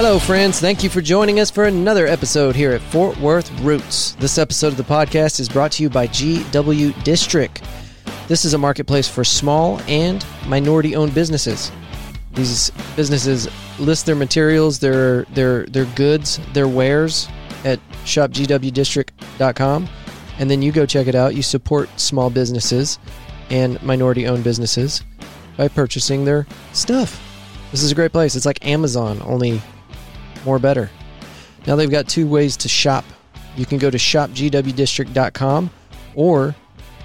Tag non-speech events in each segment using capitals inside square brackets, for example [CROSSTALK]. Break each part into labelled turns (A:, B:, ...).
A: Hello, friends. Thank you for joining us for another episode here at Fort Worth Roots. This episode of the podcast is brought to you by GW District. This is a marketplace for small and minority owned businesses. These businesses list their materials, their their their goods, their wares at shopgwdistrict.com and then you go check it out. You support small businesses and minority owned businesses by purchasing their stuff. This is a great place. It's like Amazon, only more better. Now they've got two ways to shop. You can go to shopgwdistrict.com or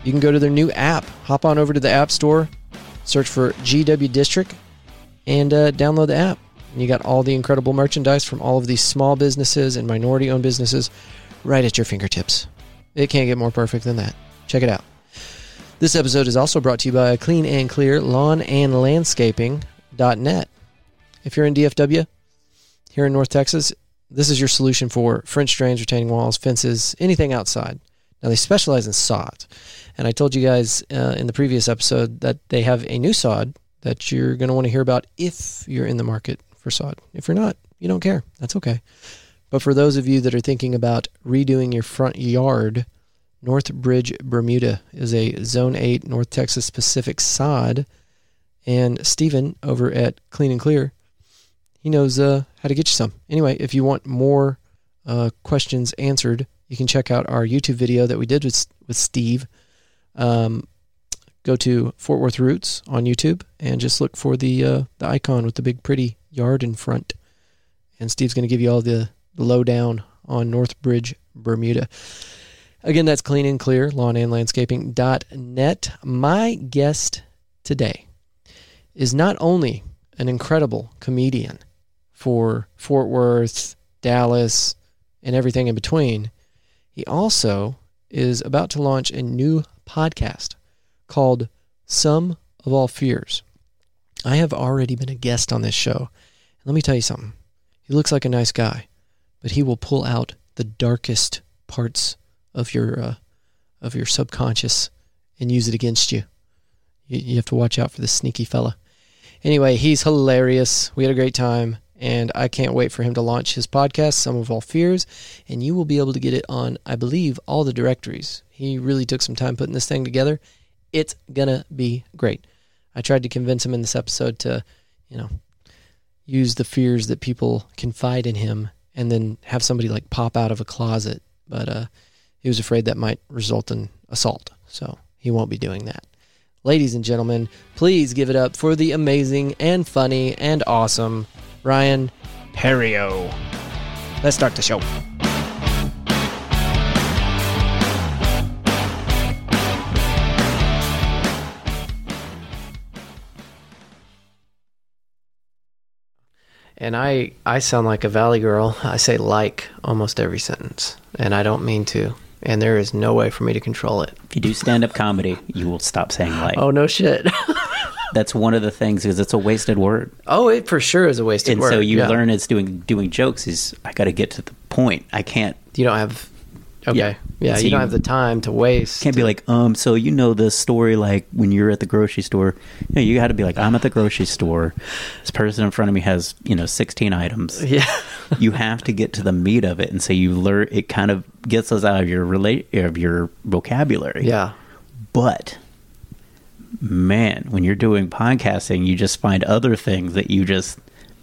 A: you can go to their new app. Hop on over to the App Store, search for GW District, and uh, download the app. And you got all the incredible merchandise from all of these small businesses and minority owned businesses right at your fingertips. It can't get more perfect than that. Check it out. This episode is also brought to you by Clean and Clear Lawn and Landscaping.net. If you're in DFW, here in North Texas, this is your solution for French drains, retaining walls, fences, anything outside. Now, they specialize in sod. And I told you guys uh, in the previous episode that they have a new sod that you're going to want to hear about if you're in the market for sod. If you're not, you don't care. That's okay. But for those of you that are thinking about redoing your front yard, Northbridge Bermuda is a Zone 8 North Texas Pacific sod. And Stephen over at Clean and Clear, he knows uh, how to get you some. Anyway, if you want more uh, questions answered, you can check out our YouTube video that we did with, with Steve. Um, go to Fort Worth Roots on YouTube and just look for the uh, the icon with the big pretty yard in front. And Steve's going to give you all the, lowdown on Northbridge, Bermuda. Again, that's clean and clear, lawn and landscaping.net. My guest today is not only an incredible comedian for Fort Worth, Dallas, and everything in between, he also is about to launch a new podcast called Sum of All Fears. I have already been a guest on this show. Let me tell you something. He looks like a nice guy, but he will pull out the darkest parts of your uh, of your subconscious and use it against you. you. You have to watch out for this sneaky fella. Anyway, he's hilarious. We had a great time, and I can't wait for him to launch his podcast, Some of All Fears, and you will be able to get it on, I believe, all the directories. He really took some time putting this thing together. It's gonna be great. I tried to convince him in this episode to, you know, use the fears that people confide in him and then have somebody like pop out of a closet. But uh, he was afraid that might result in assault. So he won't be doing that. Ladies and gentlemen, please give it up for the amazing and funny and awesome Ryan Perio. Let's start the show. And I, I sound like a valley girl. I say like almost every sentence, and I don't mean to. And there is no way for me to control it.
B: If you do stand up comedy, you will stop saying like.
A: Oh no shit. [LAUGHS]
B: That's one of the things because it's a wasted word.
A: oh, it for sure is a wasted
B: and
A: word.
B: And so you
A: yeah.
B: learn it's doing doing jokes is I got to get to the point. I can't
A: You don't have. Okay. Yeah.
B: Yeah. So
A: you don't have the time to waste.
B: can't be like um. So you know the story like when you're at the grocery store. You know you got to be like I'm at the grocery store. This person in front of me has you know 16 items.
A: Yeah. [LAUGHS]
B: you have to get to the meat of it, and so you learn. It kind of gets us out of your relate of your vocabulary.
A: yeah.
B: But man, when you're doing podcasting, you just find other things that you just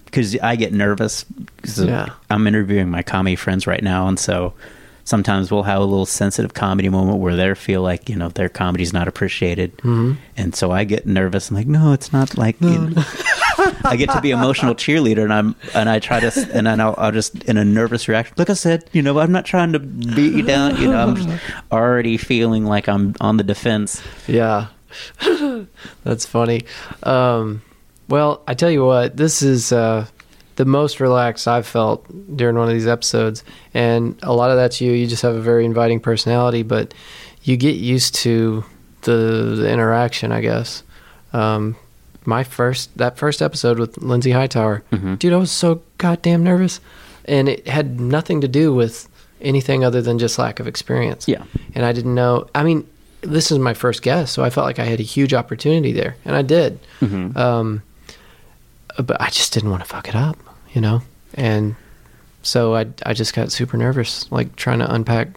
B: because I get nervous. 'cause
A: Yeah.
B: I'm interviewing my comedy friends right now, and so sometimes we'll have a little sensitive comedy moment where they feel like you know their comedy's not appreciated, mm-hmm. and so I get nervous. I'm like, no, it's not like. you know." [LAUGHS] I get to be emotional cheerleader, and I'm and I try to, and then I'll, I'll just in a nervous reaction. Like I said, you know, I'm not trying to beat you down. You know, I'm [LAUGHS] already feeling like I'm on the defense.
A: Yeah. [LAUGHS] That's funny. Um, well, I tell you what, this is uh, the most relaxed I've felt during one of these episodes. And a lot of that's you. You just have a very inviting personality, but you get used to the, the interaction, I guess. Um, my first, that first episode with Lindsay Hightower, dude, I was so goddamn nervous. And it had nothing to do with anything other than just lack of experience.
B: Yeah.
A: And I didn't know, I mean, this is my first guest, so I felt like I had a huge opportunity there, and I did. Um, but I just didn't want to fuck it up, you know. and so I I just got super nervous, like trying to unpack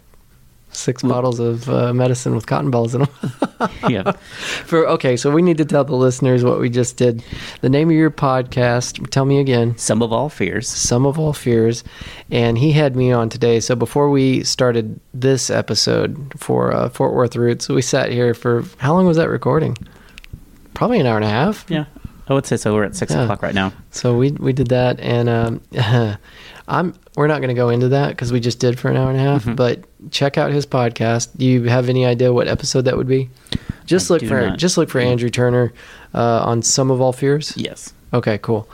A: six bottles of uh, medicine with cotton balls in them. [LAUGHS]
B: yeah. [LAUGHS]
A: For okay, so we need to tell the listeners what we just did. The name of your podcast. Tell me again.
B: Some of all fears.
A: Some of all fears, and he had me on today. So before we started this episode for uh, Fort Worth Roots, we sat here for how long was that recording? Probably an hour and a half.
B: Yeah. I would say so. We're at six
A: Yeah.
B: o'clock right now.
A: So we we did that, and um, [LAUGHS] I'm we're not going to go into that because we just did for an hour and a half.
B: Mhm.
A: But check out his podcast. Do you have any idea what episode that would be? Just
B: I
A: look for
B: not.
A: just look for Andrew Turner uh, on Some of All Fears.
B: Yes.
A: Okay, cool.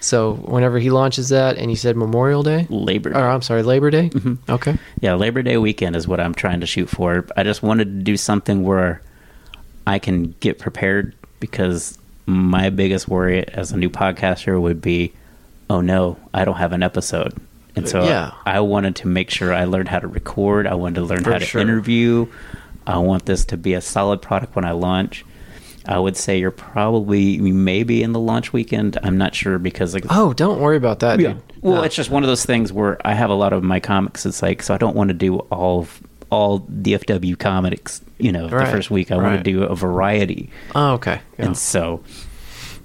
A: So whenever he launches that, and you said Memorial Day,
B: Labor Day.
A: or I'm sorry, Labor Day.
B: Mhm.
A: Okay.
B: Yeah, Labor Day weekend is what I'm trying to shoot for. I just wanted to do something where I can get prepared because my biggest worry as a new podcaster would be, oh no, I don't have an episode. And so
A: Yeah.
B: I wanted to make sure I learned how to record. I wanted to learn
A: For
B: how to
A: sure.
B: interview. I want this to be a solid product when I launch. I would say you're probably maybe in the launch weekend. I'm not sure because like
A: Oh, don't worry about that,
B: yeah.
A: dude.
B: Well,
A: No.
B: it's just one of those things where I have a lot of my comics. It's like so I don't want to do all all DFW comics. You know,
A: Right,
B: the first week I want to do a variety,
A: Oh, okay. Yeah.
B: and so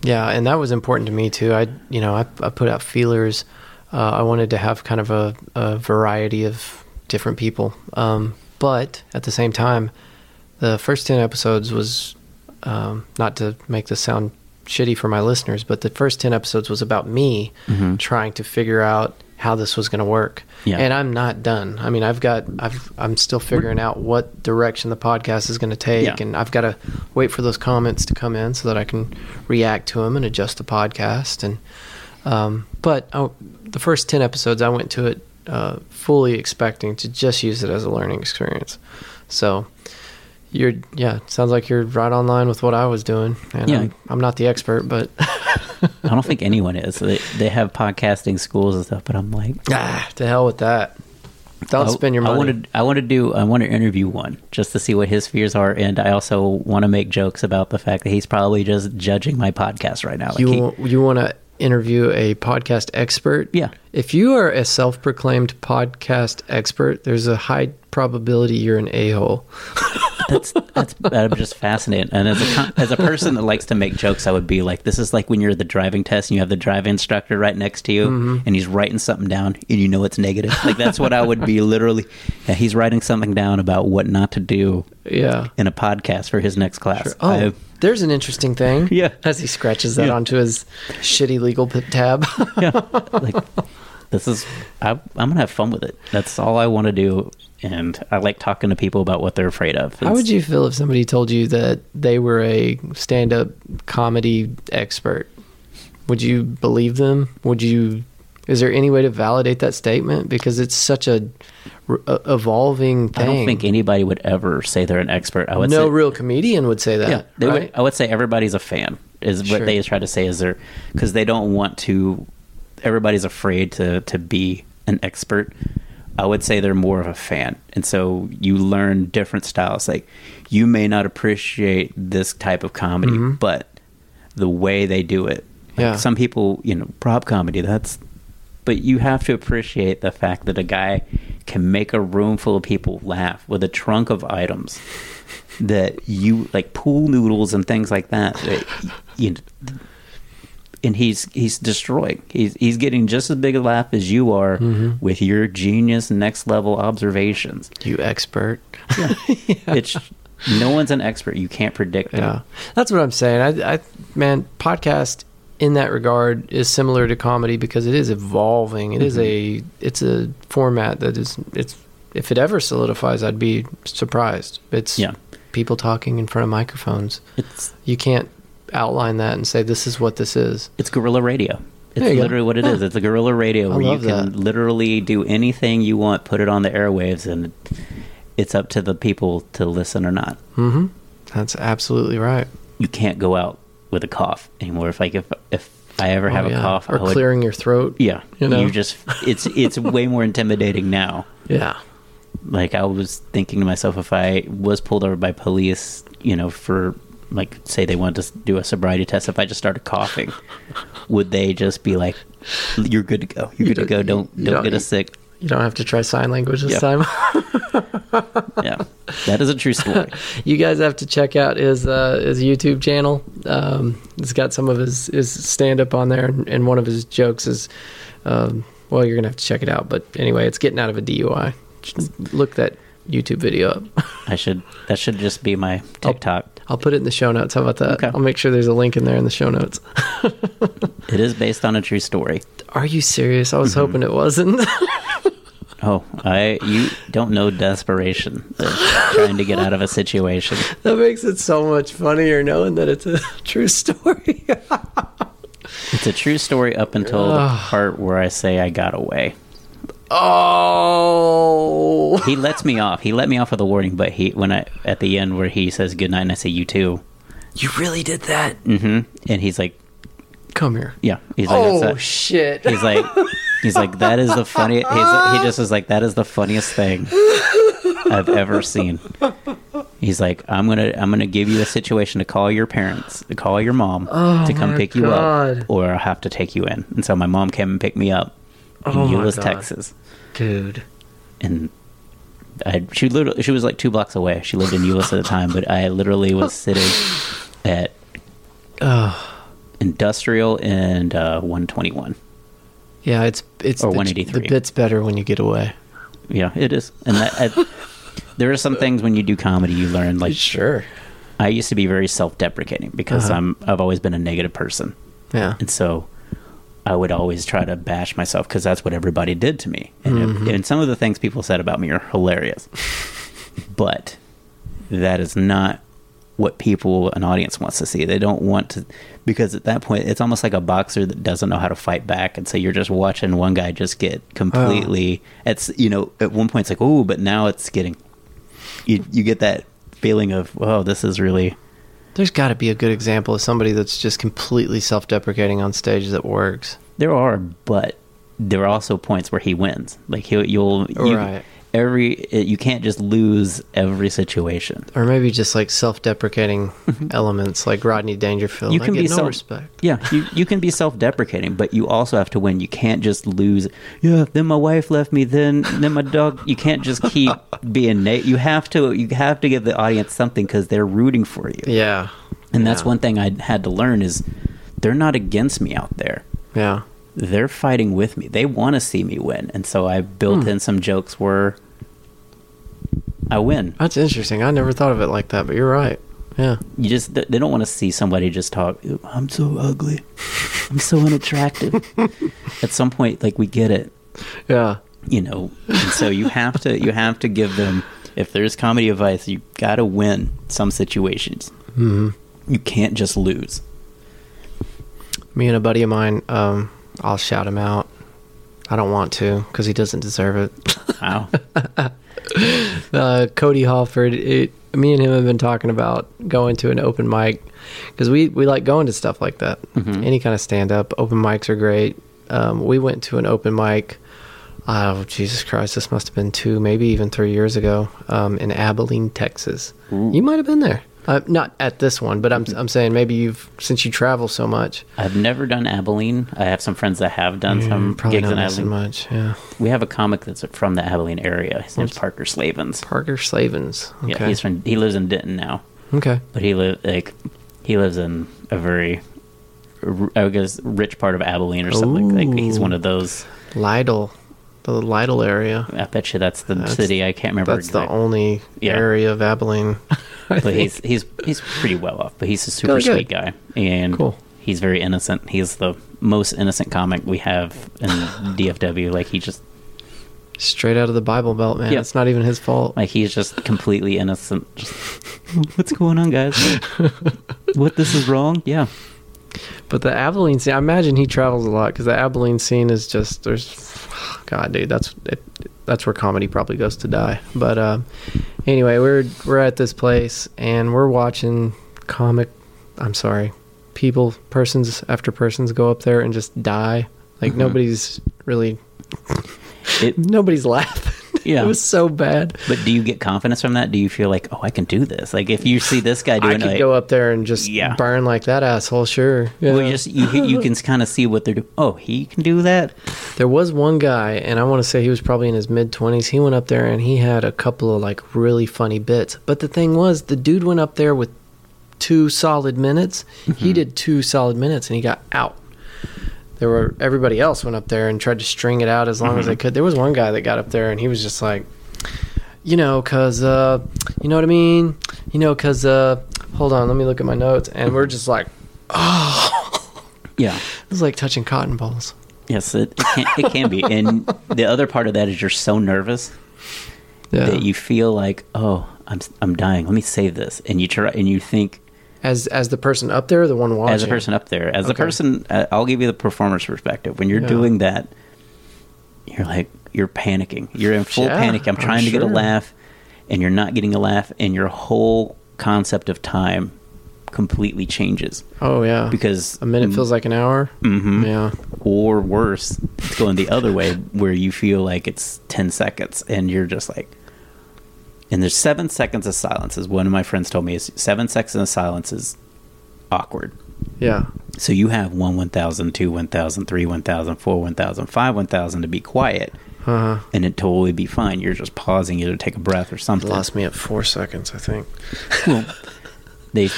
A: Yeah, and that was important to me too. I, you know, I, I put out feelers. Uh, I wanted to have kind of a, a variety of different people, um, but at the same time, the first ten episodes was um, not to make this sound shitty for my listeners, but the first ten episodes was about me
B: Mhm.
A: trying to figure out how this was going to work.
B: Yeah.
A: And I'm not done. I mean, I've got, I've, I'm still figuring out what direction the podcast is going to take,
B: Yeah.
A: and I've got to wait for those comments to come in so that I can react to them and adjust the podcast. And, um, but oh, the first ten episodes, I went to it uh, fully expecting to just use it as a learning experience. So. You're yeah. Sounds like you're right on line with what I was doing. And
B: Yeah.
A: I'm, I'm not the expert, but [LAUGHS]
B: I don't think anyone is. They, they have podcasting schools and stuff, but I'm like,
A: ah, to hell with that. Don't
B: I-
A: spend your money.
B: I want to. I want to do. I want to interview one just to see what his fears are, and I also want to make jokes about the fact that he's probably just judging my podcast right now. Like
A: you
B: he-
A: you want to interview a podcast expert?
B: Yeah.
A: If you are a self-proclaimed podcast expert, there's a high probability you're an a-hole. [LAUGHS]
B: that's that's I'm just fascinated. And as a as a person that likes to make jokes, I would be like, this is like when you're at the driving test and you have the driving instructor right next to you,
A: Mm-hmm.
B: and he's writing something down, and you know it's negative. Like that's what I would be literally. Yeah, he's writing something down about what not to do
A: Yeah.
B: in a podcast for his next class.
A: Oh,
B: I-
A: there's an interesting thing. [LAUGHS]
B: Yeah.
A: As he scratches that
B: Yeah.
A: onto his shitty legal tab.
B: yeah, [LAUGHS] like this is. I, I'm gonna have fun with it. That's all I want to do, and I like talking to people about what they're afraid of.
A: How would you feel if somebody told you that they were a stand-up comedy expert? Would you believe them? Would you? Is there any way to validate that statement? Because it's such a, r- a- evolving thing.
B: I don't think anybody would ever say they're an expert. I would
A: no
B: say,
A: real comedian would say that.
B: Yeah, they
A: right?
B: would, I would say everybody's a fan. Is what
A: Sure.
B: they try to say is they're because they don't want to. Everybody's afraid to to be an expert. I would say they're more of a fan, and so you learn different styles. Like you may not appreciate this type of comedy,
A: Mhm.
B: but the way they do it. Like
A: Yeah.
B: Some people, you know, prop comedy. That's, but you have to appreciate the fact that a guy can make a room full of people laugh with a trunk of items that you like pool noodles and things like that. that you and he's he's destroying. He's he's getting just as big a laugh as you are
A: Mhm.
B: with your genius next level observations.
A: you expert. [LAUGHS] [LAUGHS]
B: It's no one's an expert. You can't predict it.
A: Yeah, that's what I'm saying. I, I, man, podcast in that regard is similar to comedy because it is evolving. It is a, it's a format that is, it's, if it ever solidifies, I'd be surprised. It's
B: Yeah.
A: people talking in front of microphones.
B: It's
A: You can't outline that and say this is what this is.
B: it's guerrilla radio. It's
A: you go.
B: literally what it is. It's a guerrilla radio
A: I
B: where you can
A: that.
B: literally do anything you want, put it on the airwaves, and it's up to the people to listen or not.
A: Mm-hmm. That's absolutely right.
B: You can't go out with a cough anymore. If like if if I ever have
A: Oh,
B: a cough,
A: or
B: would,
A: clearing your throat.
B: yeah,
A: you know?
B: you just it's it's way more intimidating now.
A: Yeah.
B: Like I was thinking to myself, if I was pulled over by police, you know, for like say they wanted to do a sobriety test, if I just started coughing, would they just be like, "You're good to go. You're
A: You
B: good to go.
A: don't-
B: Don't don't get us sick."
A: You don't have to try sign language this
B: Yeah.
A: time. [LAUGHS]
B: Yeah, that is a true story. [LAUGHS]
A: you guys have to check out his uh, his YouTube channel. Um, it's got some of his his stand up on there, and, and one of his jokes is, um, well, you're gonna have to check it out. But anyway, it's getting out of a DUI. Look that YouTube video up.
B: I should that should just be my TikTok.
A: I'll put it in the show notes. How about that?
B: Okay.
A: I'll make sure there's a link in there in the show notes. [LAUGHS]
B: It is based on a true story.
A: Are you serious? I was
B: Mm-hmm.
A: hoping it wasn't. [LAUGHS]
B: Oh, I you don't know desperation trying to get out of a situation. [LAUGHS]
A: that makes it so much funnier knowing that it's a true story.
B: It's a true story up until the part where I say I got away.
A: Oh.
B: He lets me off. He let me off with a warning, but he when I at the end where he says good night and I say you too.
A: You really did that?
B: hmm And he's like,
A: Come here.
B: yeah. He's like,
A: Oh,
B: a-
A: shit.
B: he's like, [LAUGHS] he's like that is the funniest he just is like that is the funniest thing I've ever seen. He's like, I'm gonna I'm gonna give you a situation to call your parents, to call your mom
A: Oh,
B: to come pick you up, or I'll have to take you in. And so my mom came and picked me up
A: Oh, my
B: Euless, Texas,
A: Dude.
B: and I she literally she was like two blocks away. She lived in Euless at the time, but I literally was [LAUGHS] sitting at
A: Oh.
B: Industrial and uh, 121.
A: Yeah, it's it's
B: Or
A: the,
B: 183.
A: the bit's better when you get away.
B: Yeah, it is, and that. I, there are some things when you do comedy you learn. Like
A: Sure.
B: I used to be very self-deprecating because
A: Uh-huh.
B: I'm I've always been a negative person,
A: Yeah.
B: and so I would always try to bash myself because that's what everybody did to me. And,
A: Mm-hmm.
B: and some of the things people said about me are hilarious, but that is not what people an audience wants to see. They don't want to because at that point it's almost like a boxer that doesn't know how to fight back, and so you're just watching one guy just get completely. It's you know at one point it's like oh, but now it's getting you you get that feeling of oh this is really
A: There's got to be a good example of somebody that's just completely self-deprecating on stage that works.
B: There are, but there are also points where he wins. Like he'll, you'll, you,
A: Right.
B: Every it, you can't just lose every situation.
A: Or maybe just like self-deprecating mm-hmm. elements like Rodney Dangerfield.
B: You can be
A: no
B: self-
A: respect.
B: Yeah, you you can be self-deprecating, but you also have to win. You can't just lose. Yeah, then my wife left me. Then then my dog. You can't just keep [LAUGHS] being. Na- you have to you have to give the audience something because they're rooting for you.
A: Yeah.
B: And that's
A: Yeah.
B: one thing I had to learn is they're not against me out there.
A: Yeah.
B: They're fighting with me. They want to see me win, and so I built
A: Hmm.
B: in some jokes where I win.
A: That's interesting. I never thought of it like that, but you're right. Yeah.
B: You just they don't want to see somebody just talk. I'm so ugly. I'm so unattractive. [LAUGHS] At some point, like we get it,
A: Yeah.
B: you know. And so you have to you have to give them. If there's comedy advice, you got to win some situations.
A: hmm
B: You can't just lose.
A: Me and a buddy of mine, um, I'll shout him out. I don't want to because he doesn't deserve it.
B: Wow. [LAUGHS]
A: uh, Cody Halford, it, me and him have been talking about going to an open mic because we, we like going to stuff like that.
B: Mhm.
A: Any kind of stand up, open mics are great. Um, we went to an open mic. Oh Jesus Christ! This must have been two, maybe even three years ago, um, in Abilene, Texas.
B: Ooh.
A: You might have been there. Uh, not at this one, but I'm I'm saying maybe you've since you travel so much.
B: I've never done Abilene. I have some friends that have done some
A: probably
B: gigs
A: not
B: in Abilene.
A: much. Yeah,
B: We have a comic that's from the Abilene area. His name's
A: What's-
B: Parker Slavens.
A: Parker Slavens. Okay.
B: Yeah, he's from. He lives in Denton now,
A: okay.
B: but he live like he lives in a very, r- I guess, rich part of Abilene or something. Like he's one of those.
A: Lytle, the Lytle area.
B: I bet you that's the
A: That's-
B: city. I can't remember.
A: That's the only
B: Yeah.
A: area of Abilene. [LAUGHS] [LAUGHS]
B: But he's he's he's pretty well off. But he's a super sweet guy, and
A: Cool.
B: he's very innocent. He's the most innocent comic we have in [LAUGHS] DFW. Like he just
A: straight out of the Bible Belt, man.
B: Yeah.
A: It's not even his fault.
B: Like he's just completely innocent. Just, [LAUGHS] What's going on, guys? what this is wrong? Yeah,
A: But the Abilene scene, I imagine he travels a lot because the Abilene scene is just there's, [SIGHS] God, dude, that's it, that's where comedy probably goes to die. But uh, anyway, we're we're at this place and we're watching comic. I'm sorry, people, persons after persons go up there and just die. Like
B: Mhm.
A: nobody's really
B: it [LAUGHS]
A: nobody's laughing.
B: Yeah.
A: it was so bad.
B: But do you get confidence from that? Do you feel like, oh, I can do this? Like if you see this guy
A: I
B: doing
A: could
B: it,
A: go up there and just
B: Yeah.
A: burn like that asshole. Sure. Yeah.
B: well, you just you, you can [LAUGHS] kind of see what they're doing. Oh, he can do that.
A: There was one guy, and I want to say he was probably in his mid 20s. He went up there and he had a couple of like really funny bits. But the thing was, the dude went up there with two solid minutes. He mm-hmm. did two solid minutes and he got out. There were everybody else went up there and tried to string it out as long as they could. There was one guy that got up there and he was just like, you know, cause uh, you know what I mean. You know, cause uh, hold on, let me look at my notes. And we're just like, oh,
B: Yeah. [LAUGHS]
A: it was like touching cotton balls.
B: Yes, it, it, can, it can be. And the other part of that is you're so nervous
A: Yeah.
B: that you feel like, oh, I'm I'm dying. Let me save this, and you try and you think
A: as as the person up there, the one watching.
B: as a person up there, as a
A: Okay.
B: person, uh, I'll give you the performer's perspective. When you're
A: Yeah.
B: doing that, you're like you're panicking. You're in full
A: Yeah,
B: panic. I'm
A: I'm
B: trying to get a laugh, and you're not getting a laugh, and your whole concept of time completely changes
A: Oh yeah,
B: because
A: a minute feels like an hour.
B: hmm
A: Yeah,
B: or worse, it's going the other way where you feel like it's 10 seconds and you're just like, and there's seven seconds of silence, as one of my friends told me, is seven seconds of silence is awkward.
A: yeah,
B: So you have one 1,000, two 1,000, three 1,000, four 1,000, five 1,000 to be quiet,
A: uh-huh.
B: and it totally be fine. You're just pausing either to take a breath or something.
A: It Lost me at four seconds, I think.
B: Well, they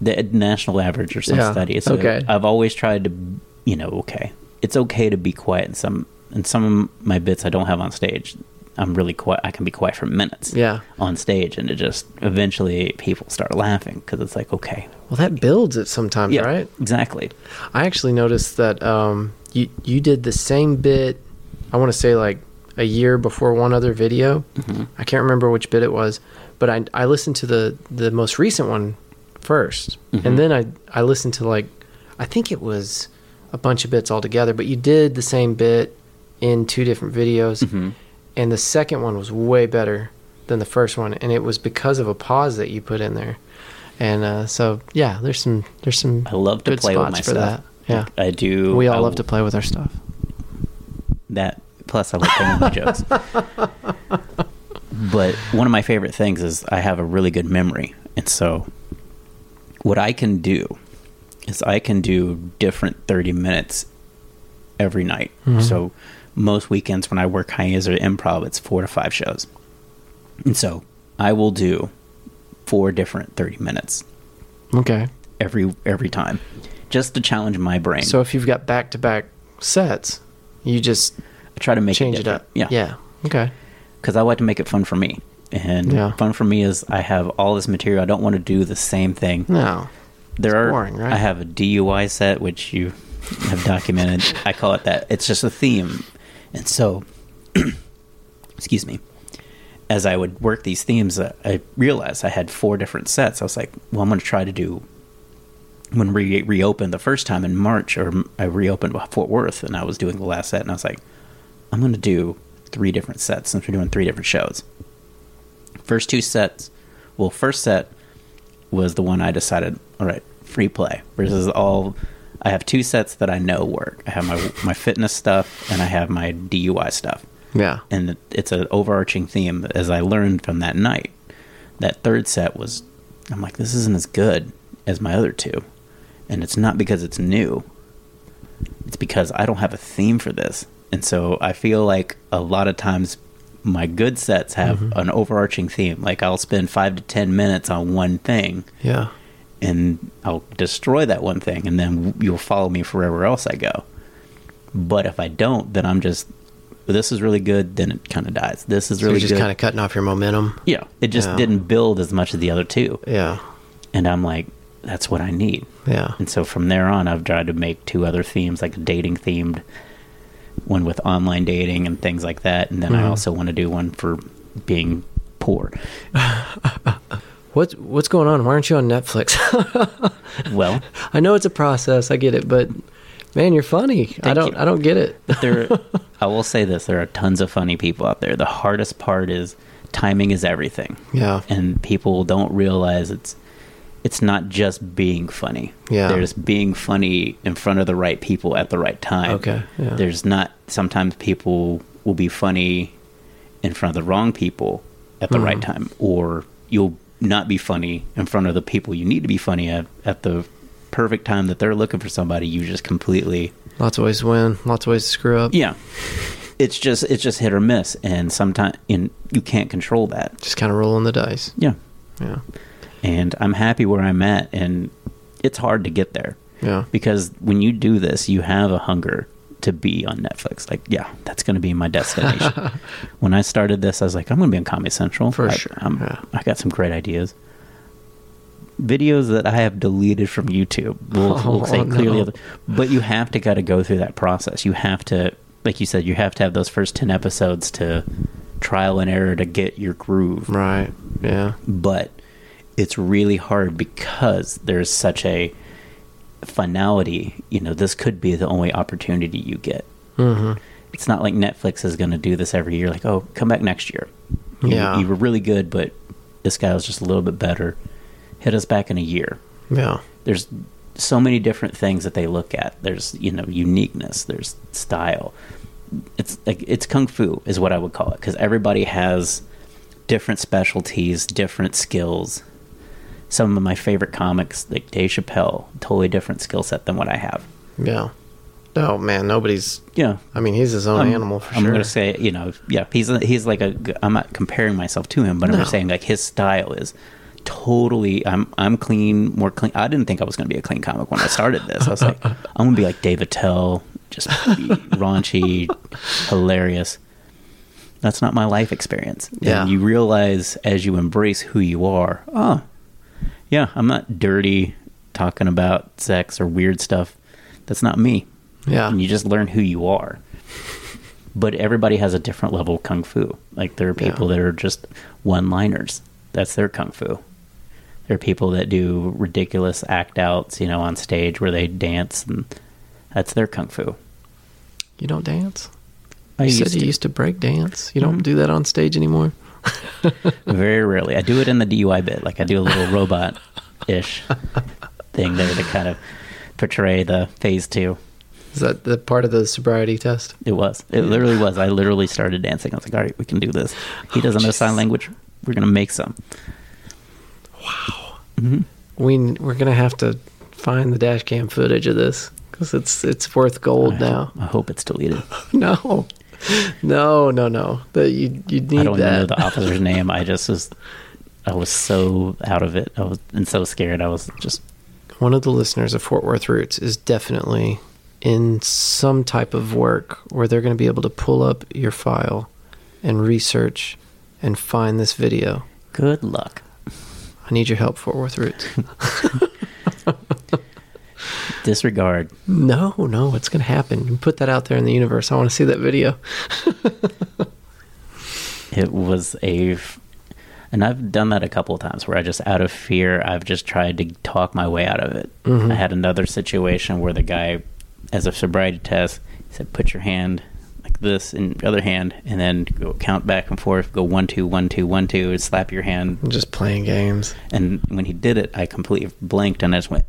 B: the national average or some
A: Yeah,
B: study. So
A: okay.
B: I've always tried to, you know, okay, it's okay to be quiet in some in some of my bits I don't have on stage. I'm really quiet. I can be quiet for minutes.
A: Yeah.
B: On stage, and it just eventually people start laughing because it's like okay,
A: Well, that builds it sometimes,
B: yeah,
A: right?
B: exactly.
A: I actually noticed that um, you you did the same bit. I want to say like a year before one other video.
B: Mm-hmm.
A: I can't remember which bit it was, but I I listened to the the most recent one first,
B: Mm-hmm.
A: and then I I listened to like I think it was a bunch of bits all together. But you did the same bit in two different videos,
B: Mhm.
A: And the second one was way better than the first one, and it was because of a pause that you put in there. And uh, so yeah, there's some there's some
B: I love to play with my stuff.
A: that. Yeah.
B: I do.
A: We all
B: I-
A: love to play with our stuff.
B: that. Plus, I like telling my jokes. [LAUGHS] But one of my favorite things is I have a really good memory, and so what I can do is I can do different thirty minutes every night. So most weekends when I work Hyenas or improv, it's four to five shows, and so I will do four different thirty minutes
A: Okay.
B: every every time, just to challenge my brain.
A: So if you've got back to back sets, you just
B: I try to make
A: change
B: it,
A: it up.
B: Yeah,
A: Yeah. Okay.
B: because I like to make it fun for me. And
A: Yeah.
B: fun for me is I have all this material. I don't want to do the same thing.
A: No.
B: There
A: It's
B: are.
A: boring, right?
B: I have a DUI set which you have documented. I call it that. It's just a theme, and so, [CLEARS THROAT] excuse me. As I would work these themes, uh, I realized I had four different sets. I was like, well, I'm going to try to do. When we reopened the first time in March, or I reopened Fort Worth, and I was doing the last set, and I was like, I'm going to do three different sets since we're doing three different shows. First two sets, well, first set was the one I decided, all right, free play. Versus all, I have two sets that I know work. I have my my fitness stuff and I have my DUI stuff,
A: Yeah.
B: and it's an overarching theme. As I learned from that night, that third set was, I'm like, this isn't as good as my other two, and it's not because it's new. It's because I don't have a theme for this, and so I feel like a lot of times my good sets have mm-hmm. an overarching theme. Like I'll spend five to ten minutes on one thing,
A: Yeah.
B: And I'll destroy that one thing, and then you'll follow me wherever else I go. But if I don't, then I'm just this is really good. Then it kind of dies. This is
A: So
B: really
A: you're just kind of cutting off your momentum.
B: yeah, it just
A: Yeah.
B: didn't build as much as the other two,
A: Yeah.
B: and I'm like, that's what I need.
A: Yeah.
B: And so from there on, I've tried to make two other themes, like a dating themed one with online dating and things like that. And then I
A: Mhm.
B: also want to do one for being poor. [LAUGHS]
A: What's what's going on? Why aren't you on Netflix? [LAUGHS]
B: Well,
A: I know it's a process. I get it, but man, you're funny. I don't.
B: you.
A: I don't get it.
B: there, [LAUGHS] I will say this: there are tons of funny people out there. The hardest part is timing is everything,
A: Yeah.
B: and people don't realize it's it's not just being funny.
A: Yeah.
B: there's being funny in front of the right people at the right time.
A: Okay, yeah.
B: there's not. Sometimes people will be funny in front of the wrong people at the
A: Mm-hmm.
B: right time, or you'll not be funny in front of the people you need to be funny at at the perfect time that they're looking for somebody. You just completely
A: Lots of ways to win. Lots of ways to screw up.
B: yeah. It's just it's just hit or miss, and sometimes in you can't control that.
A: Just kind of rolling the dice.
B: Yeah,
A: Yeah.
B: and I'm happy where I'm at, and it's hard to get there.
A: Yeah.
B: because when you do this, you have a hunger to be on Netflix. Like, yeah, that's going to be my destination. [LAUGHS] when I started this, I was like, I'm going to be on Comedy Central
A: For
B: I,
A: sure,
B: I'm,
A: yeah.
B: I got some great ideas. Videos that I have deleted from YouTube. We'll, [LAUGHS] we'll
A: Oh,
B: say clearly,
A: no.
B: but you have to got to go through that process. You have to, like you said, you have to have those first ten episodes to trial and error to get your groove
A: Right. Yeah.
B: but it's really hard because there's such a finality. You know, this could be the only opportunity you get.
A: Mm-hmm.
B: It's not like Netflix is going to do this every year. Like, oh, come back next year. You,
A: Yeah.
B: you were really good, but this guy was just a little bit better. Hit us back in a year.
A: Yeah.
B: There's so many different things that they look at. There's you know uniqueness. There's style. It's like it's kung fu is what I would call it because everybody has different specialties, different skills. Some of my favorite comics, like Dave Chappelle, totally different skill set than what I have.
A: Yeah. Oh man, nobody's.
B: Yeah,
A: I mean, he's his own
B: I'm-
A: animal for sure.
B: I'm gonna say, you know, yeah, he's he's like a. I'm not comparing myself to him, but I'm just saying like his style is totally. I'm I'm clean, more clean. I didn't think I was gonna be a clean comic when I started this. I was like, I'm gonna be like Dave Attell, just be [LAUGHS] raunchy, hilarious. That's not my life experience.
A: Yeah.
B: And you realize as you embrace who you are, oh, yeah, I'm not dirty talking about sex or weird stuff. That's not me
A: yeah.
B: and you just learn who you are. But everybody has a different level of kung fu. Like there are people
A: Yeah.
B: that are just one-liners. That's their kung fu. There are people that do ridiculous act outs, you know, on stage where they dance, and that's their kung fu.
A: You don't dance.
B: I
A: You said
B: used
A: you used to break dance. You don't
B: Mhm.
A: do that on stage anymore.
B: Very rarely. I do it in the DUI bit, like I do a little robot-ish thing there to kind of portray the phase two.
A: Is that the part of the sobriety test?
B: It was. It literally was. I literally started dancing. I was like, all right, we can do this. He doesn't know sign language. We're going to make some. Wow. Mm-hmm.
A: We we're gonna have to find the dash cam footage of this because it's it's worth gold
B: I
A: now.
B: I hope it's deleted. [LAUGHS]
A: No, [LAUGHS] no, no, no. That you you need
B: I don't even know the officer's name. I just was, I was so out of it. I was and so scared. I was just
A: One of the listeners of Fort Worth Roots is definitely in some type of work where they're going to be able to pull up your file and research and find this video.
B: good luck.
A: I need your help, Fort Worth Roots. [LAUGHS]
B: Disregard.
A: no, no, it's going to happen. You put that out there in the universe. I want to see that video. [LAUGHS]
B: It was a and I've done that a couple of times where I just out of fear, I've just tried to talk my way out of it.
A: Mhm.
B: I had another situation where the guy, as a sobriety test, he said, "Put your hand." Like this in the other hand, and then go count back and forth. Go one two one two one two, and slap your hand
A: just playing games.
B: And when he did it, I completely blanked and I just went,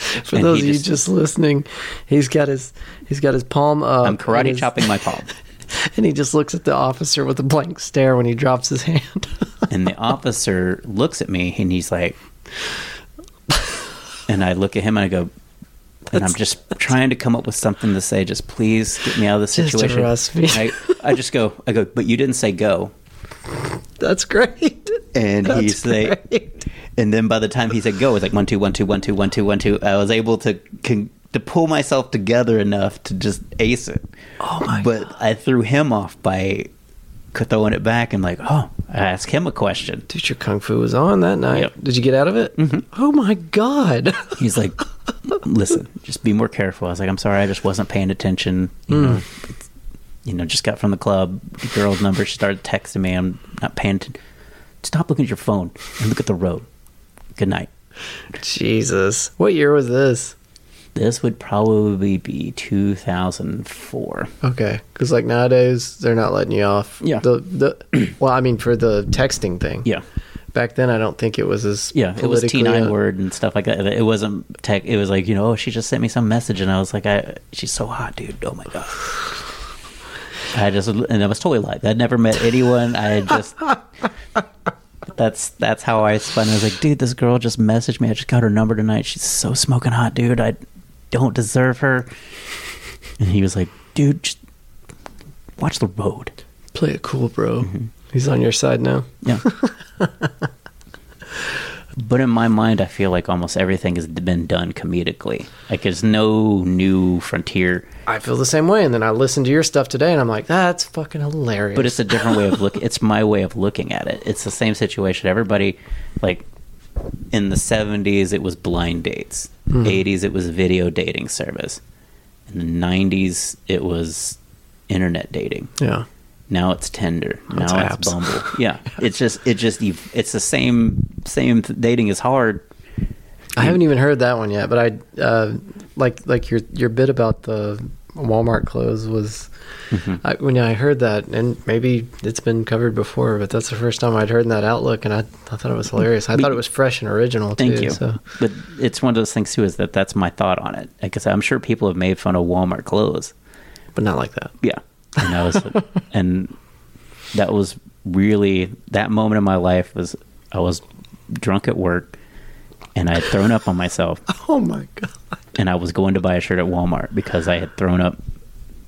B: [LAUGHS]
A: For
B: And
A: those of you
B: just-
A: just listening, he's got his he's got his palm up.
B: I'm karate
A: his-
B: chopping my palm. [LAUGHS]
A: and he just looks at the officer with a blank stare when he drops his hand. [LAUGHS]
B: And the officer looks at me and he's like, and I look at him and I go, and I'm just trying to come up with something to say, just please get me out of
A: the
B: situation.
A: arrest me.
B: I, I just go, I go, but you didn't say go.
A: That's great.
B: And
A: That's
B: he's like,
A: great.
B: And then by the time he said go, it was like one, two, one, two, one, two, one, two, one, two. I was able to, con- to pull myself together enough to just ace it.
A: Oh my
B: but I threw him off by throwing it back and like, oh, I asked him a question.
A: Dude, your kung fu was on that night.
B: Yep.
A: Did you get out of it?
B: Mhm.
A: Oh my god. [LAUGHS]
B: He's like, listen, just be more careful. I was like, I'm sorry, I just wasn't paying attention. You
A: Mm.
B: know, you know, just got from the club. The girl's number. She started texting me. I'm not paying attention. Stop looking at your phone and look at the road. Good night.
A: Jesus. What year was this?
B: This would probably be 2004.
A: Okay, because like nowadays they're not letting you off.
B: Yeah.
A: The the [CLEARS THROAT] well, I mean for the texting thing.
B: Yeah,
A: Back then, I don't think it was as
B: yeah. It was
A: politically,
B: T9
A: uh,
B: word and stuff like that. It wasn't tech. It was like you know, oh, she just sent me some message, and I was like, I, she's so hot, dude. Oh my god. I just and I was totally like I'd never met anyone. I had just [LAUGHS] that's that's how I spun. I was like, dude, this girl just messaged me. I just got her number tonight. She's so smoking hot, dude. I don't deserve her. And he was like, dude, just watch the road.
A: Play it cool, bro. Mm-hmm. He's on your side now.
B: Yeah. [LAUGHS] but in my mind, I feel like almost everything has been done comedically. Like there's no new frontier.
A: I feel the same way. And then I listen to your stuff today, and I'm like, that's fucking hilarious.
B: But it's a different way of looking. [LAUGHS] It's my way of looking at it. It's the same situation. Everybody, like in the '70s, it was blind dates. Hmm. '80s, it was video dating service. In the '90s, it was internet dating.
A: yeah.
B: Now it's Tinder.
A: Now it's
B: it's Bumble. [LAUGHS] Yeah, it's just it just ev- it's the same same. th- Dating is hard.
A: I haven't even heard that one yet, but I uh, like like your your bit about the Walmart clothes was I, when I heard that, and maybe it's been covered before, but that's the first time I'd heard that outlook, and I, I thought it was hilarious. I thought it was fresh and original too.
B: Thank you.
A: So
B: But it's one of those things too. Is that that's my thought on it? Because I'm sure people have made fun of Walmart clothes.
A: but not like that.
B: Yeah, and I was, and that was really that moment in my life was I was drunk at work, and I had thrown up on myself, [LAUGHS]
A: Oh my god!
B: and I was going to buy a shirt at Walmart because I had thrown up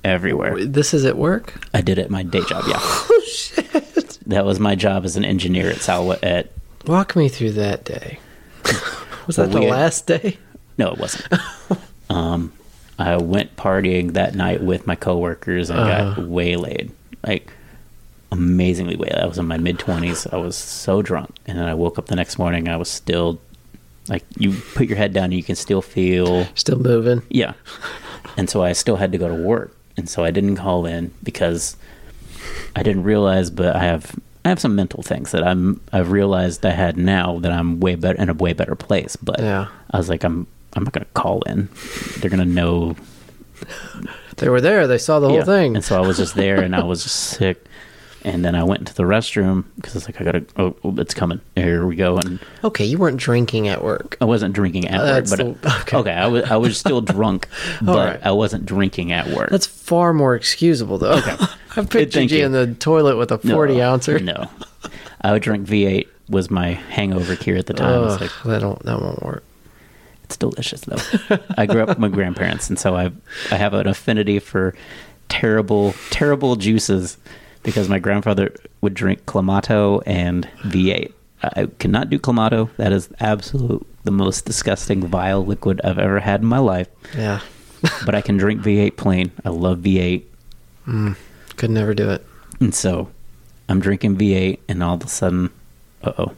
B: everywhere.
A: This is at work.
B: I did it at my day job. Yeah, [LAUGHS]
A: Oh shit!
B: that was my job as an engineer at Salwa at.
A: Walk me through that day. [LAUGHS] was that
B: Well,
A: the
B: we-
A: last day?
B: No, it wasn't. um, I went partying that night with my coworkers and
A: Uh-huh.
B: got waylaid, like amazingly waylaid. I was in my mid twenties. I was so drunk, and then I woke up the next morning. I was still like you put your head down and you can still feel
A: Still moving.
B: yeah. And so I still had to go to work, and so I didn't call in because I didn't realize. But I have I have some mental things that I'm I've realized I had now that I'm way better in a way better place. But
A: Yeah.
B: I was like I'm I'm not gonna call in. They're gonna know
A: They were there. They saw the whole
B: Yeah.
A: thing.
B: And so I was just there, and I was sick. And then I went into the restroom because it's like I gotta. Oh, oh, it's coming. Here we go. And
A: okay, you weren't drinking at work.
B: I wasn't drinking at
A: Uh,
B: work, but
A: the- okay.
B: okay. I was I was still drunk, [LAUGHS] but
A: right.
B: I wasn't drinking at work.
A: That's far more excusable, though. Okay. [LAUGHS] I pictured you,
B: you.
A: in the toilet with a 40 ouncer.
B: No, I would drink V8 was my hangover cure at the time.
A: Ugh,
B: like
A: that, don't, that won't work.
B: It's delicious though. [LAUGHS] I grew up with my grandparents, and so I I have an affinity for terrible terrible juices because my grandfather would drink Clamato and V8. I cannot do Clamato. That is absolute the most disgusting vile liquid I've ever had in my life.
A: Yeah. [LAUGHS]
B: But I can drink V8 plain. I love V8.
A: Could never do it.
B: And so I'm drinking V8, and all of a sudden, uh oh.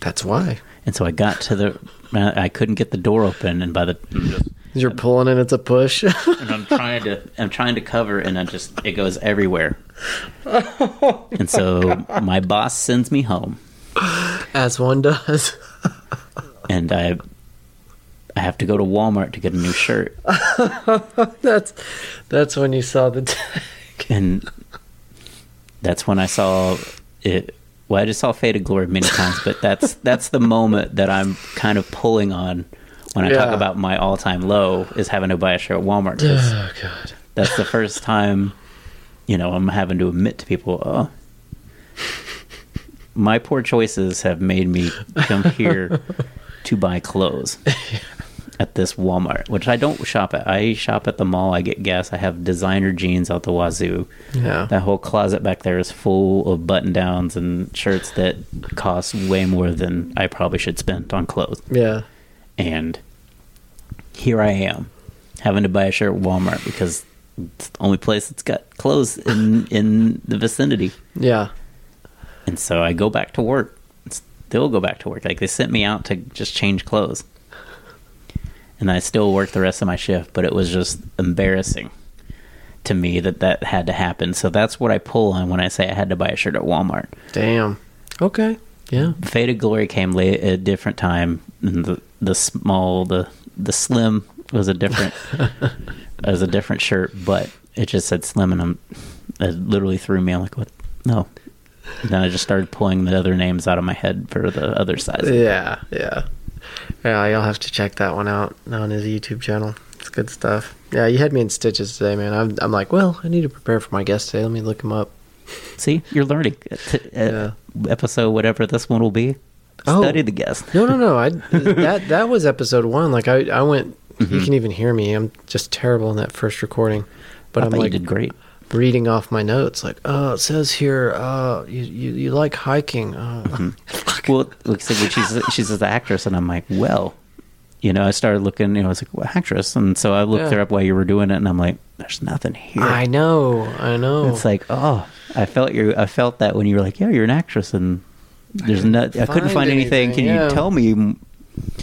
A: That's why.
B: And so I got to the, I couldn't get the door open, and by the,
A: You're pulling and it's a push. [LAUGHS]
B: and I'm trying to, I'm trying to cover, and I just, it goes everywhere. [LAUGHS] and so my boss sends me home,
A: As one does. [LAUGHS]
B: and I, I have to go to Walmart to get a new shirt,
A: that's that's when you saw the tag.
B: and that's when I saw it. Well, I just saw Faded Glory many times, but that's [LAUGHS] that's the moment that I'm kind of pulling on when I talk about my all-time low is having to buy a shirt at Walmart.
A: Oh, God.
B: that's the first time, you know, I'm having to admit to people, oh, my poor choices have made me come here [LAUGHS] to buy clothes [LAUGHS] at this Walmart, which I don't shop at. I shop at the mall. I get gas. I have designer jeans out the wazoo.
A: Yeah.
B: That whole closet back there is full of button downs and shirts that cost way more than I probably should spend on clothes.
A: Yeah.
B: And here I am having to buy a shirt at Walmart because it's the only place that's got clothes in [LAUGHS] in the vicinity.
A: Yeah.
B: And so I go back to work. Still go back to work. Like they sent me out to just change clothes. And I still worked the rest of my shift, but it was just embarrassing to me that that had to happen. So that's what I pull on when I say I had to buy a shirt at Walmart.
A: Damn. Okay. Yeah.
B: Faded Glory came late at a different time, and the the small the the slim was a different [LAUGHS] was a different shirt, but it just said slim, and I'm it literally threw me. I'm like, what? No. And then I just started pulling the other names out of my head for the other sizes.
A: Yeah. Yeah. Yeah. You'll have to check that one out on his YouTube channel. It's good stuff. Yeah, you had me in stitches today, man. I'm, I'm like, well, I need to prepare for my guest today. Let me look him up.
B: See, you're learning. [LAUGHS] Uh, Episode whatever this one will be.
A: Oh.
B: Study the guest.
A: No, no, no. I [LAUGHS] that that was episode one. Like I, I went. You
B: Mhm.
A: can even hear me. I'm just terrible in that first recording. But
B: I
A: I'm like
B: you did great.
A: Reading off my notes. Like, oh, it says here, uh, you you, you like hiking. Uh,
B: Mm-hmm. [LAUGHS] Well, like I said, she's she's an actress, and I'm like, well, you know, I started looking. You know, I was like, well, actress, and so I looked
A: Yeah.
B: her up while you were doing it, and I'm like, there's nothing here.
A: I know, I know.
B: It's like, oh, I felt you. I felt that when you were like, yeah, you're an actress, and there's no. I couldn't
A: find
B: anything.
A: anything,
B: Can
A: yeah.
B: you tell me?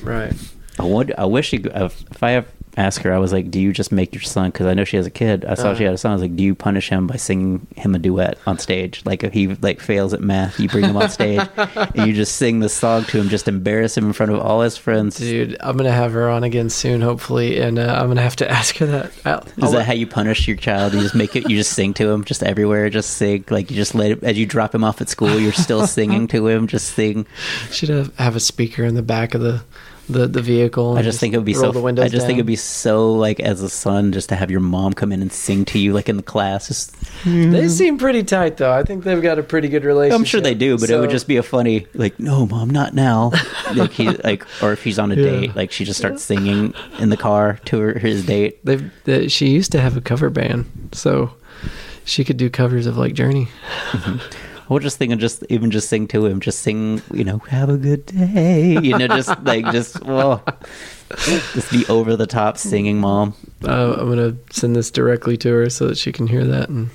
A: right.
B: I would. I wish you. If I asked her, I was like, do you just make your son? Because I know she has a kid. I saw
A: Uh.
B: she had a son. I was like, do you punish him by singing him a duet on stage? Like if he like fails at math, you bring him on stage [LAUGHS] and you just sing the song to him, just embarrass him in front of all his friends.
A: Dude, I'm gonna have her on again soon, hopefully, and uh, I'm gonna have to [LAUGHS] ask her that. I'll,
B: Is
A: I'll
B: that
A: let-
B: how you punish your child? You just make it. You just sing to him, just everywhere. Just sing. Like you just let it, as you drop him off at school. You're still singing to him. Just sing. [LAUGHS]
A: should have, have a speaker in the back of the the, the vehicle?
B: I
A: and
B: just think it would be so.
A: The
B: I just think it'd be so like as a son, just to have your mom come in and sing to you, like in the class. Just,
A: They seem pretty tight, though. I think they've got a pretty good relationship.
B: I'm sure they do, but it would just be a funny like, no, mom, not now. [LAUGHS] like he like, or if he's on a
A: Yeah.
B: date, like she just starts singing in the car to her, his date.
A: They've, they, she used to have a cover band, so she could do covers of like Journey.
B: I was just think thinking, just even just sing to him, just sing, you know, have a good day, you know, just like just well, just be over the top singing, mom.
A: Uh, I'm gonna send this directly to her so that she can hear that and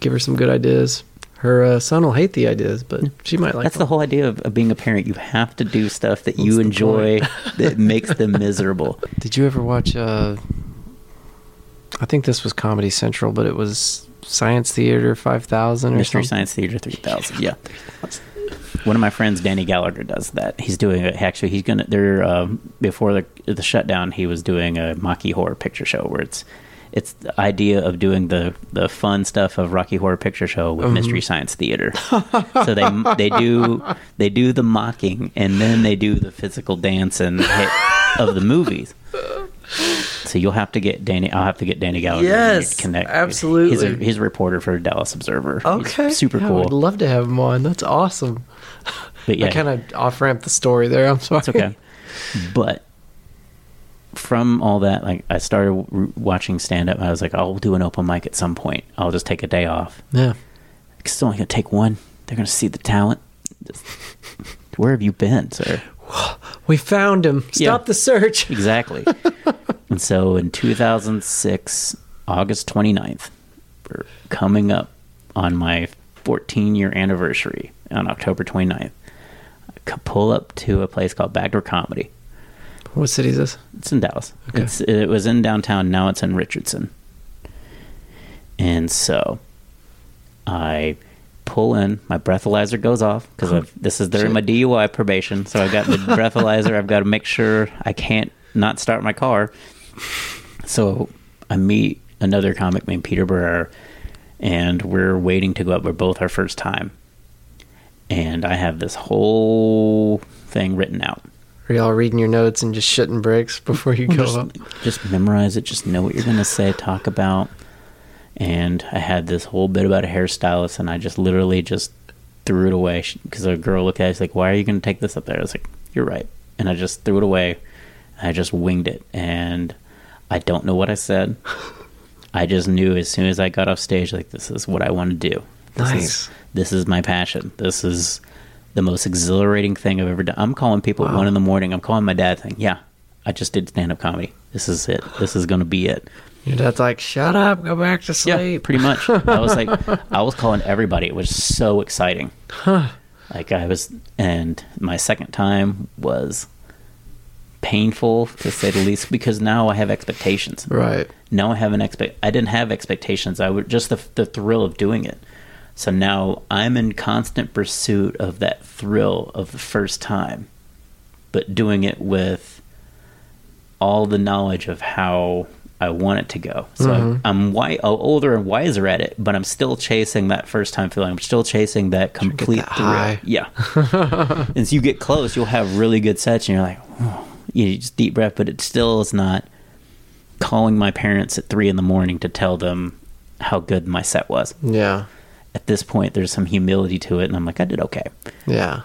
A: give her some good ideas. Her uh, son will hate the ideas, but she might like.
B: That's the whole idea of, of being a parent. You have to do stuff that
A: What's
B: you enjoy that makes them [LAUGHS] miserable.
A: Did you ever watch? Uh, I think this was Comedy Central, but it was Science Theater 5000 or
B: Mystery
A: something.
B: Science Theater 3000. Yeah. One of my friends, Danny Gallagher, does that. He's doing it. Actually, he's gonna. There um, before the the shutdown, he was doing a Rocky Horror Picture Show where it's it's the idea of doing the the fun stuff of Rocky Horror Picture Show with
A: Mhm.
B: Mystery Science Theater. so they they do they do the mocking and then they do the physical dance and hit of the movies. So you'll have to get Danny. I'll have to get Danny Gallagher.
A: Yes,
B: to connect.
A: absolutely.
B: He's a, he's a reporter for Dallas Observer. He's
A: Okay,
B: super
A: Yeah, I'd love to have him on. That's awesome.
B: But [LAUGHS] yeah,
A: I kind of off ramp the story there. I'm sorry.
B: it's okay. [LAUGHS] But from all that, like I started w- watching stand up. I was like, I'll do an open mic at some point. I'll just take a day off.
A: Yeah.
B: It's only gonna take one. They're gonna see the talent. Just- [LAUGHS] Where have you been, sir?
A: We found him.
B: Yeah.
A: Stop the search. [LAUGHS]
B: Exactly. and so in 2006, August 29th, we're coming up on my 14 year anniversary on October 29th. I pull up to a place called Backdoor Comedy.
A: What city is this?
B: It's in Dallas.
A: Okay.
B: It's, it was in downtown. Now it's in Richardson. And so I pull in. My breathalyzer goes off because [LAUGHS] this is during my DUI probation. So I've got the [LAUGHS] breathalyzer. I've got to make sure I can't not start my car. So I meet another comic named Peter Barrera, and we're waiting to go up. We're both our first time. And I have this whole thing written out.
A: Are y'all reading your notes and just shitting bricks before you go
B: just,
A: up?
B: just memorize it. Just know what you're going to say, talk about. And I had this whole bit about a hairstylist, and I just literally just threw it away because a girl looked at it. She's like, "Why are you going to take this up there?" I was like, "You're right," and I just threw it away. I just winged it, and I don't know what I said. I just knew as soon as I got off stage, like this is what I want to do. This
A: Nice.
B: Is, this is my passion. This is the most exhilarating thing I've ever done. I'm calling people at one in the morning. I'm calling my dad, saying, "Yeah, I just did stand up comedy. This is it. This is going to be it."
A: Your dad's like, shut up, go back to
B: Yeah,
A: sleep.
B: pretty much. [LAUGHS] I was like, I was calling everybody. It was so exciting.
A: Huh.
B: Like I was, and my second time was painful to say the least because now I have expectations.
A: Right.
B: Now I have an expect. I didn't have expectations. I would just the the thrill of doing it. So now I'm in constant pursuit of that thrill of the first time, but doing it with all the knowledge of how I want it to go. So
A: Mhm.
B: I'm, I'm wi- uh, older and wiser at it, but I'm still chasing that first time feeling. I'm still chasing that complete
A: that
B: thrill.
A: high.
B: Yeah. [LAUGHS] As you get close, you'll have really good sets, and you're like, oh, you just deep breath, but it still is not calling my parents at three in the morning to tell them how good my set was.
A: Yeah.
B: At this point, there's some humility to it, and I'm like, I did okay.
A: Yeah.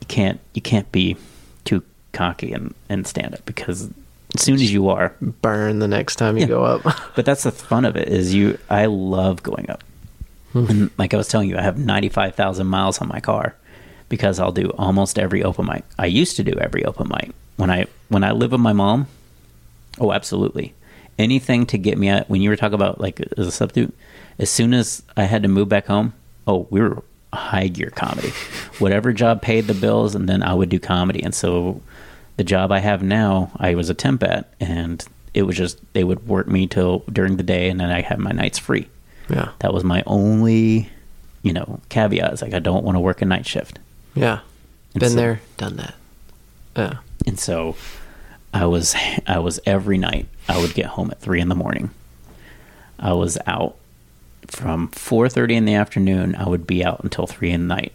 B: You can't you can't be too cocky and, and stand up because as soon as you are,
A: Burn the next time you
B: Yeah.
A: go up. [LAUGHS]
B: but that's the fun of it is you. I love going up, hmm. and like I was telling you, I have ninety five thousand miles on my car because I'll do almost every open mic. I used to do every open mic when I when I lived with my mom. Oh, absolutely. Anything to get me out. When you were talking about like as a substitute, as soon as I had to move back home, oh, we were high gear comedy. [LAUGHS] Whatever job paid the bills, and then I would do comedy. And so, the job I have now, I was a temp at, and it was just they would work me till during the day, and then I had my nights free.
A: yeah.
B: That was my only, you know, caveat. Is like I don't want to work a night shift.
A: Yeah.
B: And
A: Been
B: so-
A: there, done that. Yeah.
B: And so I was I was every night I would get home at three in the morning. I was out from four thirty in the afternoon. I would be out until three in the night.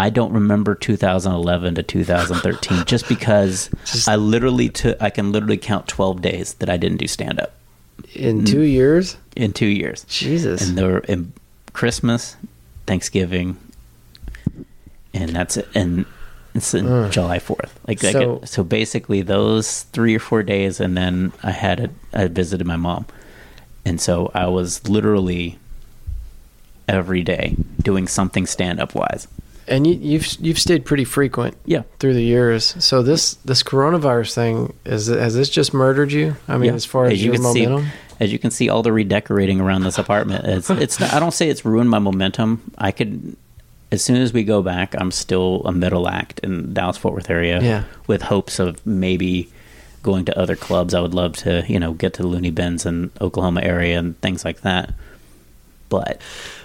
B: I don't remember 2011 to 2013 just because [LAUGHS]
A: Just-
B: I literally took I can literally count 12 days that I didn't do stand up
A: In two years?
B: in 2 years.
A: Jesus.
B: And there were in Christmas, Thanksgiving, and that's it. And it's in
A: Ugh.
B: July Fourth. Like I
A: So-
B: could- so basically those three or four days, and then I had a, I visited my mom, and so I was literally every day doing something stand up wise.
A: And you, you've you've stayed pretty frequent
B: Yeah.
A: through the years. So this this coronavirus thing is has this just murdered you? I mean,
B: Yeah.
A: as far as,
B: you
A: your
B: can see,
A: momentum.
B: as you can see, all the redecorating around this apartment. It's [LAUGHS] it's. Not, I don't say it's ruined my momentum. I could, as soon as we go back, I'm still a middle act in Dallas Fort Worth area.
A: Yeah.
B: With hopes of maybe going to other clubs. I would love to, you know, get to the Loony Bins and Oklahoma area and things like that. But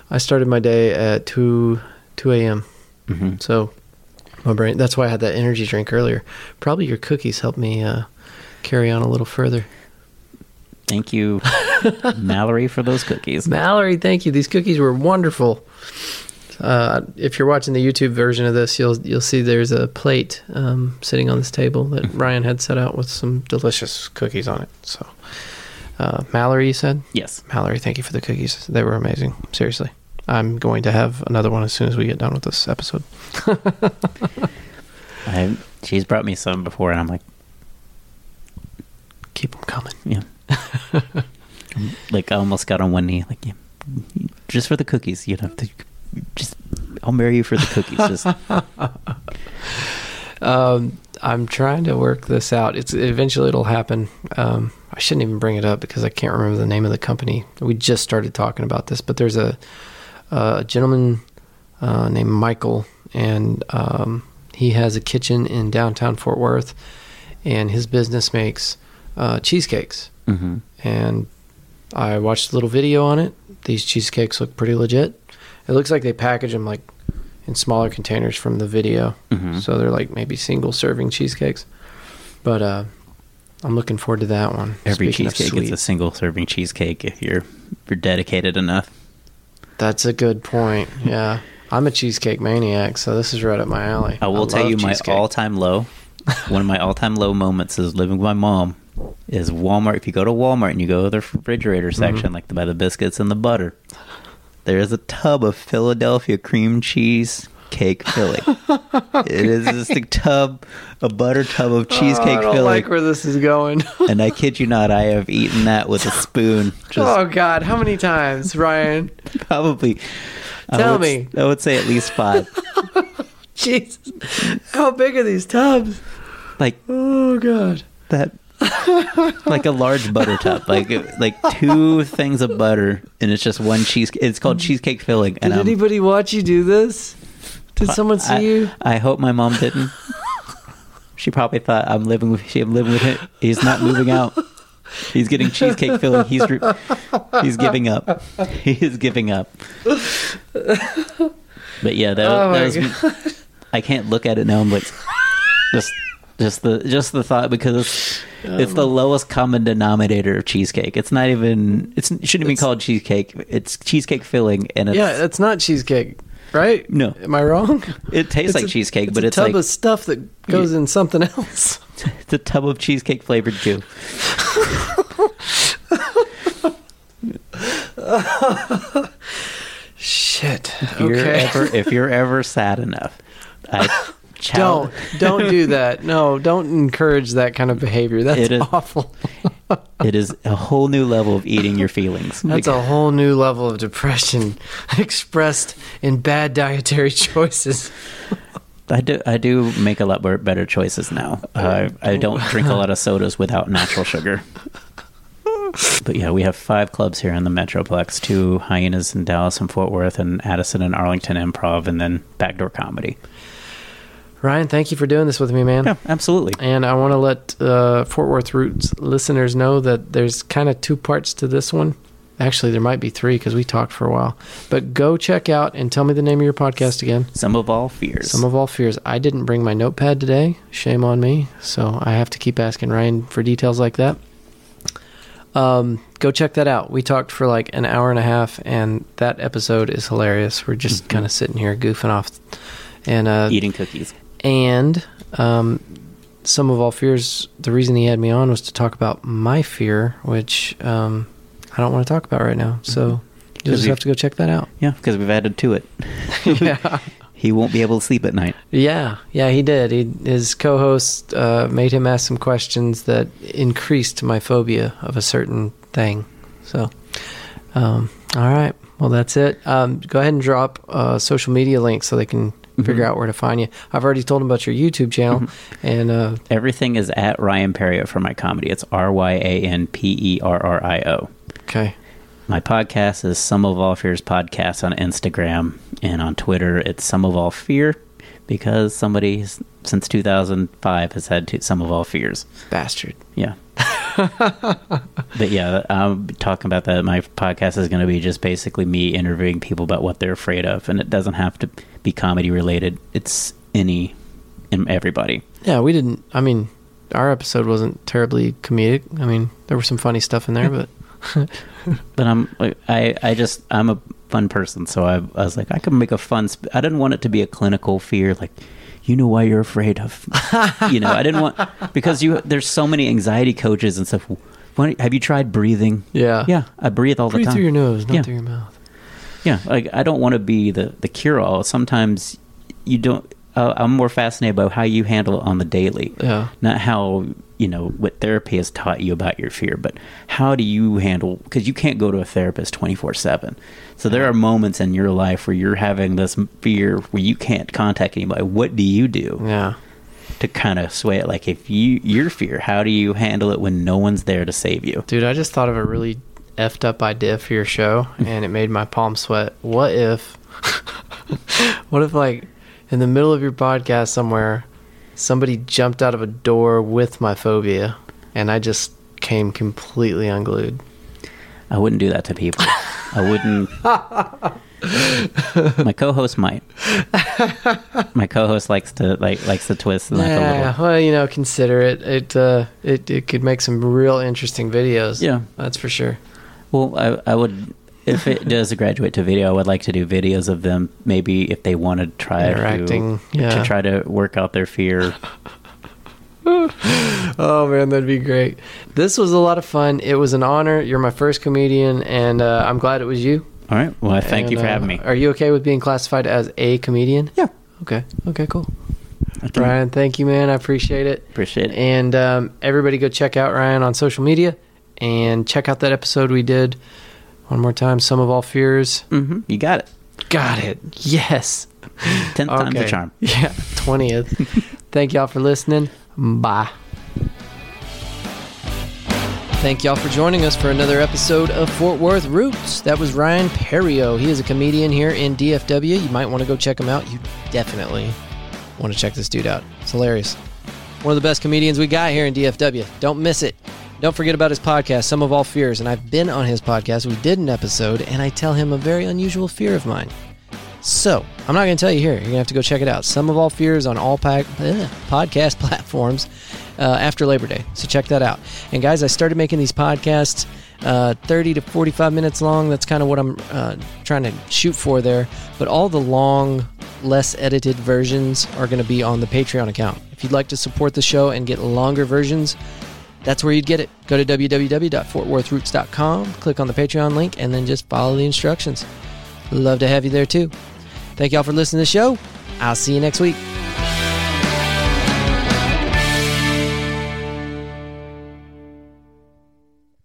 A: I started my day at two two a.m.
B: mhm.
A: So my brain. That's why I had that energy drink earlier. Probably your cookies helped me uh, carry on a little further.
B: thank you, [LAUGHS] Mallory, for those cookies.
A: Mallory, thank you. These cookies were wonderful. Uh, if you're watching the YouTube version of this, you'll you'll see there's a plate um, sitting on this table that Ryan had set out with some delicious cookies on it. So, uh, Mallory, you said
B: Yes.
A: Mallory, thank you for the cookies. They were amazing. Seriously, I'm going to have another one as soon as we get done with this episode. [LAUGHS]
B: I, she's brought me some before, and I'm like,
A: Keep them coming.
B: Yeah. [LAUGHS] like I almost got on one knee, like yeah, just for the cookies. You know, to, just I'll marry you for the cookies. Just [LAUGHS]
A: Um, I'm trying to work this out. It's eventually it'll happen. Um, I shouldn't even bring it up because I can't remember the name of the company. We just started talking about this, but there's a, a gentleman uh, named Michael, and um, he has a kitchen in downtown Fort Worth, and his business makes uh, cheesecakes.
B: hmm
A: And I watched a little video on it. These cheesecakes look pretty legit. It looks like they package them like in smaller containers from the video.
B: Mhm.
A: So they're like maybe single serving cheesecakes. But uh, I'm looking forward to that one.
B: every
A: Speaking
B: cheesecake is a single serving cheesecake if you're if you're dedicated enough.
A: That's a good point. Yeah. I'm a cheesecake maniac, so this is right up my alley.
B: I will tell
A: love
B: you my
A: cheesecake.
B: all time low. one of my all time low moments is living with my mom. Is Walmart? If you go to Walmart and you go to the refrigerator
A: Mm-hmm.
B: section, like to buy the biscuits and the butter, there is a tub of Philadelphia cream cheese cake filling. [LAUGHS] it is just a tub, a butter tub of oh, cheesecake
A: Oh, I don't
B: filling.
A: like where this is going. [LAUGHS]
B: and I kid you not, I have eaten that with a spoon. [LAUGHS] Oh, just
A: oh God, how many times, Ryan?
B: probably. I
A: Tell
B: would-
A: me.
B: I would say at least five.
A: Jesus, how big are these tubs?
B: like
A: Oh God.
B: that like a large butter tub like like two things of butter and it's just one cheese it's called mm. cheesecake filling
A: Did
B: and I'm-
A: anybody watch you do this? Did someone see
B: I,
A: you?
B: I hope my mom didn't. [LAUGHS] She probably thought i'm living with she, I'm living with him he's not moving out. He's getting cheesecake filling. He's re- he's giving up. He is giving up. But yeah that,
A: Oh
B: that was i can't look at it now. I'm like just just the just the thought because it's, it's the lowest common denominator of cheesecake. It's not even it's it shouldn't be called cheesecake. It's cheesecake filling and
A: Yeah, it's not cheesecake, right?
B: No.
A: Am I wrong?
B: It tastes
A: it's
B: like
A: a,
B: cheesecake, but it's a
A: tub
B: like,
A: of stuff that goes yeah. in something else. [LAUGHS]
B: it's a tub of cheesecake flavored goo. [LAUGHS]
A: Shit.
B: If. You're ever, if you're ever sad enough, I [LAUGHS]
A: don't don't do that. No, don't encourage that kind of behavior. That's
B: It is-
A: awful.
B: It is a whole new level of eating your feelings.
A: That's a whole new level of depression [LAUGHS] expressed in bad dietary choices.
B: I do. I do make a lot better choices now. Uh, I don't drink a lot of sodas without natural sugar. But yeah, we have five clubs here in the Metroplex: two hyenas in Dallas and Fort Worth, and Addison and Arlington Improv, and then Backdoor Comedy.
A: Ryan, thank you for doing this with me, man.
B: Yeah, absolutely.
A: And I want to let uh, Fort Worth Roots listeners know that there's kind of two parts to this one. Actually, there might be three because we talked for a while. But go check out and tell me the name of your podcast again.
B: Some of all fears.
A: Some of all fears. I didn't bring my notepad today. Shame on me. So I have to keep asking Ryan for details like that. Um, go check that out. We talked for like an hour and a half, and that episode is hilarious. We're just kind of sitting here goofing off, and uh,
B: eating cookies.
A: And um, some of all fears. The reason he had me on was to talk about my fear, which um, I don't want to talk about right now. So you'll
B: Because
A: just have to go check that out.
B: Yeah, because we've added to it. [LAUGHS]
A: yeah. [LAUGHS]
B: He won't be able to sleep at night.
A: Yeah, yeah, he did. He, his co-host uh, made him ask some questions that increased my phobia of a certain thing. So, um, all right, well, that's it. Um, go ahead and drop uh, social media links so they can figure
B: Mhm.
A: out where to find you. I've already told them about your YouTube channel, and uh,
B: Everything is at Ryan Perrio for my comedy. It's R Y A N P E R R I O.
A: okay,
B: My podcast is Some of All Fears Podcast on Instagram and on Twitter. It's Some of All Fear because somebody since 2005 has had to, Some of All Fears.
A: bastard.
B: Yeah. [LAUGHS] but yeah, I'm talking about that. My podcast is going to be just basically me interviewing people about what they're afraid of, and it doesn't have to be comedy related. It's any and everybody.
A: Yeah, we didn't. I mean, our episode wasn't terribly comedic. I mean, there was some funny stuff in there, but [LAUGHS]
B: But I'm like, I I just I'm a fun person, so I, I was like I could make a fun. Sp- I didn't want it to be a clinical fear, like you know why you're afraid of. [LAUGHS] you know, I didn't want because you there's so many anxiety coaches and stuff. Why, have you tried breathing?
A: yeah,
B: Yeah, I breathe all
A: Breathe
B: the time.
A: through your nose, not
B: Yeah.
A: through your mouth.
B: Yeah, like I don't want to be the the cure all. Sometimes you don't. Uh, I'm more fascinated about how you handle it on the daily,
A: Yeah.
B: not how you know what therapy has taught you about your fear, but how do you handle? Because you can't go to a therapist 24 seven. So there are moments in your life where you're having this fear where you can't contact anybody. What do you do
A: Yeah.
B: to kind of sway it? Like if you your fear, how do you handle it when no one's there to save you?
A: Dude, I just thought of a really effed up idea for your show and it made my palm sweat. What if [LAUGHS] what if like in the middle of your podcast somewhere somebody jumped out of a door with my phobia and I just came completely unglued.
B: I wouldn't do that to people. I wouldn't. My co-host might. My co-host likes to like likes to twist the knife a
A: Yeah,
B: little.
A: well, you know, consider it. It uh it, it could make some real interesting videos.
B: Yeah.
A: That's for sure.
B: Well, I, I would if it [LAUGHS] does graduate to video. I would like to do videos of them. Maybe if they want to try to,
A: yeah.
B: to try to work out their fear. [LAUGHS]
A: Oh man, that'd be great. This was a lot of fun. It was an honor. You're my first comedian, and uh, I'm glad it was you.
B: All right. Well, I thank you for
A: uh,
B: having me.
A: Are you okay with being classified as a comedian?
B: Yeah.
A: Okay. Okay. Cool. Ryan, thank you, man. I appreciate it.
B: appreciate it.
A: And um, everybody, go check out Ryan on social media and check out that episode we did. One more time, some of all fears.
B: hmm You got it.
A: Got it. Yes.
B: Tenth time's the charm. [LAUGHS]
A: Yeah. Twentieth. [LAUGHS] Thank y'all for listening. Bye. Thank y'all for joining us for another episode of Fort Worth Roots. That was Ryan Perrio. He is a comedian here in DFW. You might want to go check him out. You definitely want to check this dude out. It's hilarious. One of the best comedians we got here in DFW. Don't miss it. Don't forget about his podcast, Some of All Fears. And I've been on his podcast. We did an episode, and I tell him a very unusual fear of mine. So, I'm not going to tell you here. You're going to have to go check it out. Some of All Fears on all pack, eh, podcast [LAUGHS] platforms uh, after Labor Day. So, check that out. And, guys, I started making these podcasts uh, 30 to 45 minutes long. That's kind of what I'm uh, trying to shoot for there. But all the long, less edited versions are going to be on the Patreon account. If you'd like to support the show and get longer versions, that's where you'd get it. Go to www.fortworthroots.com, click on the Patreon link, and then just follow the instructions. Love to have you there too. Thank y'all for listening to the show. I'll see you next week.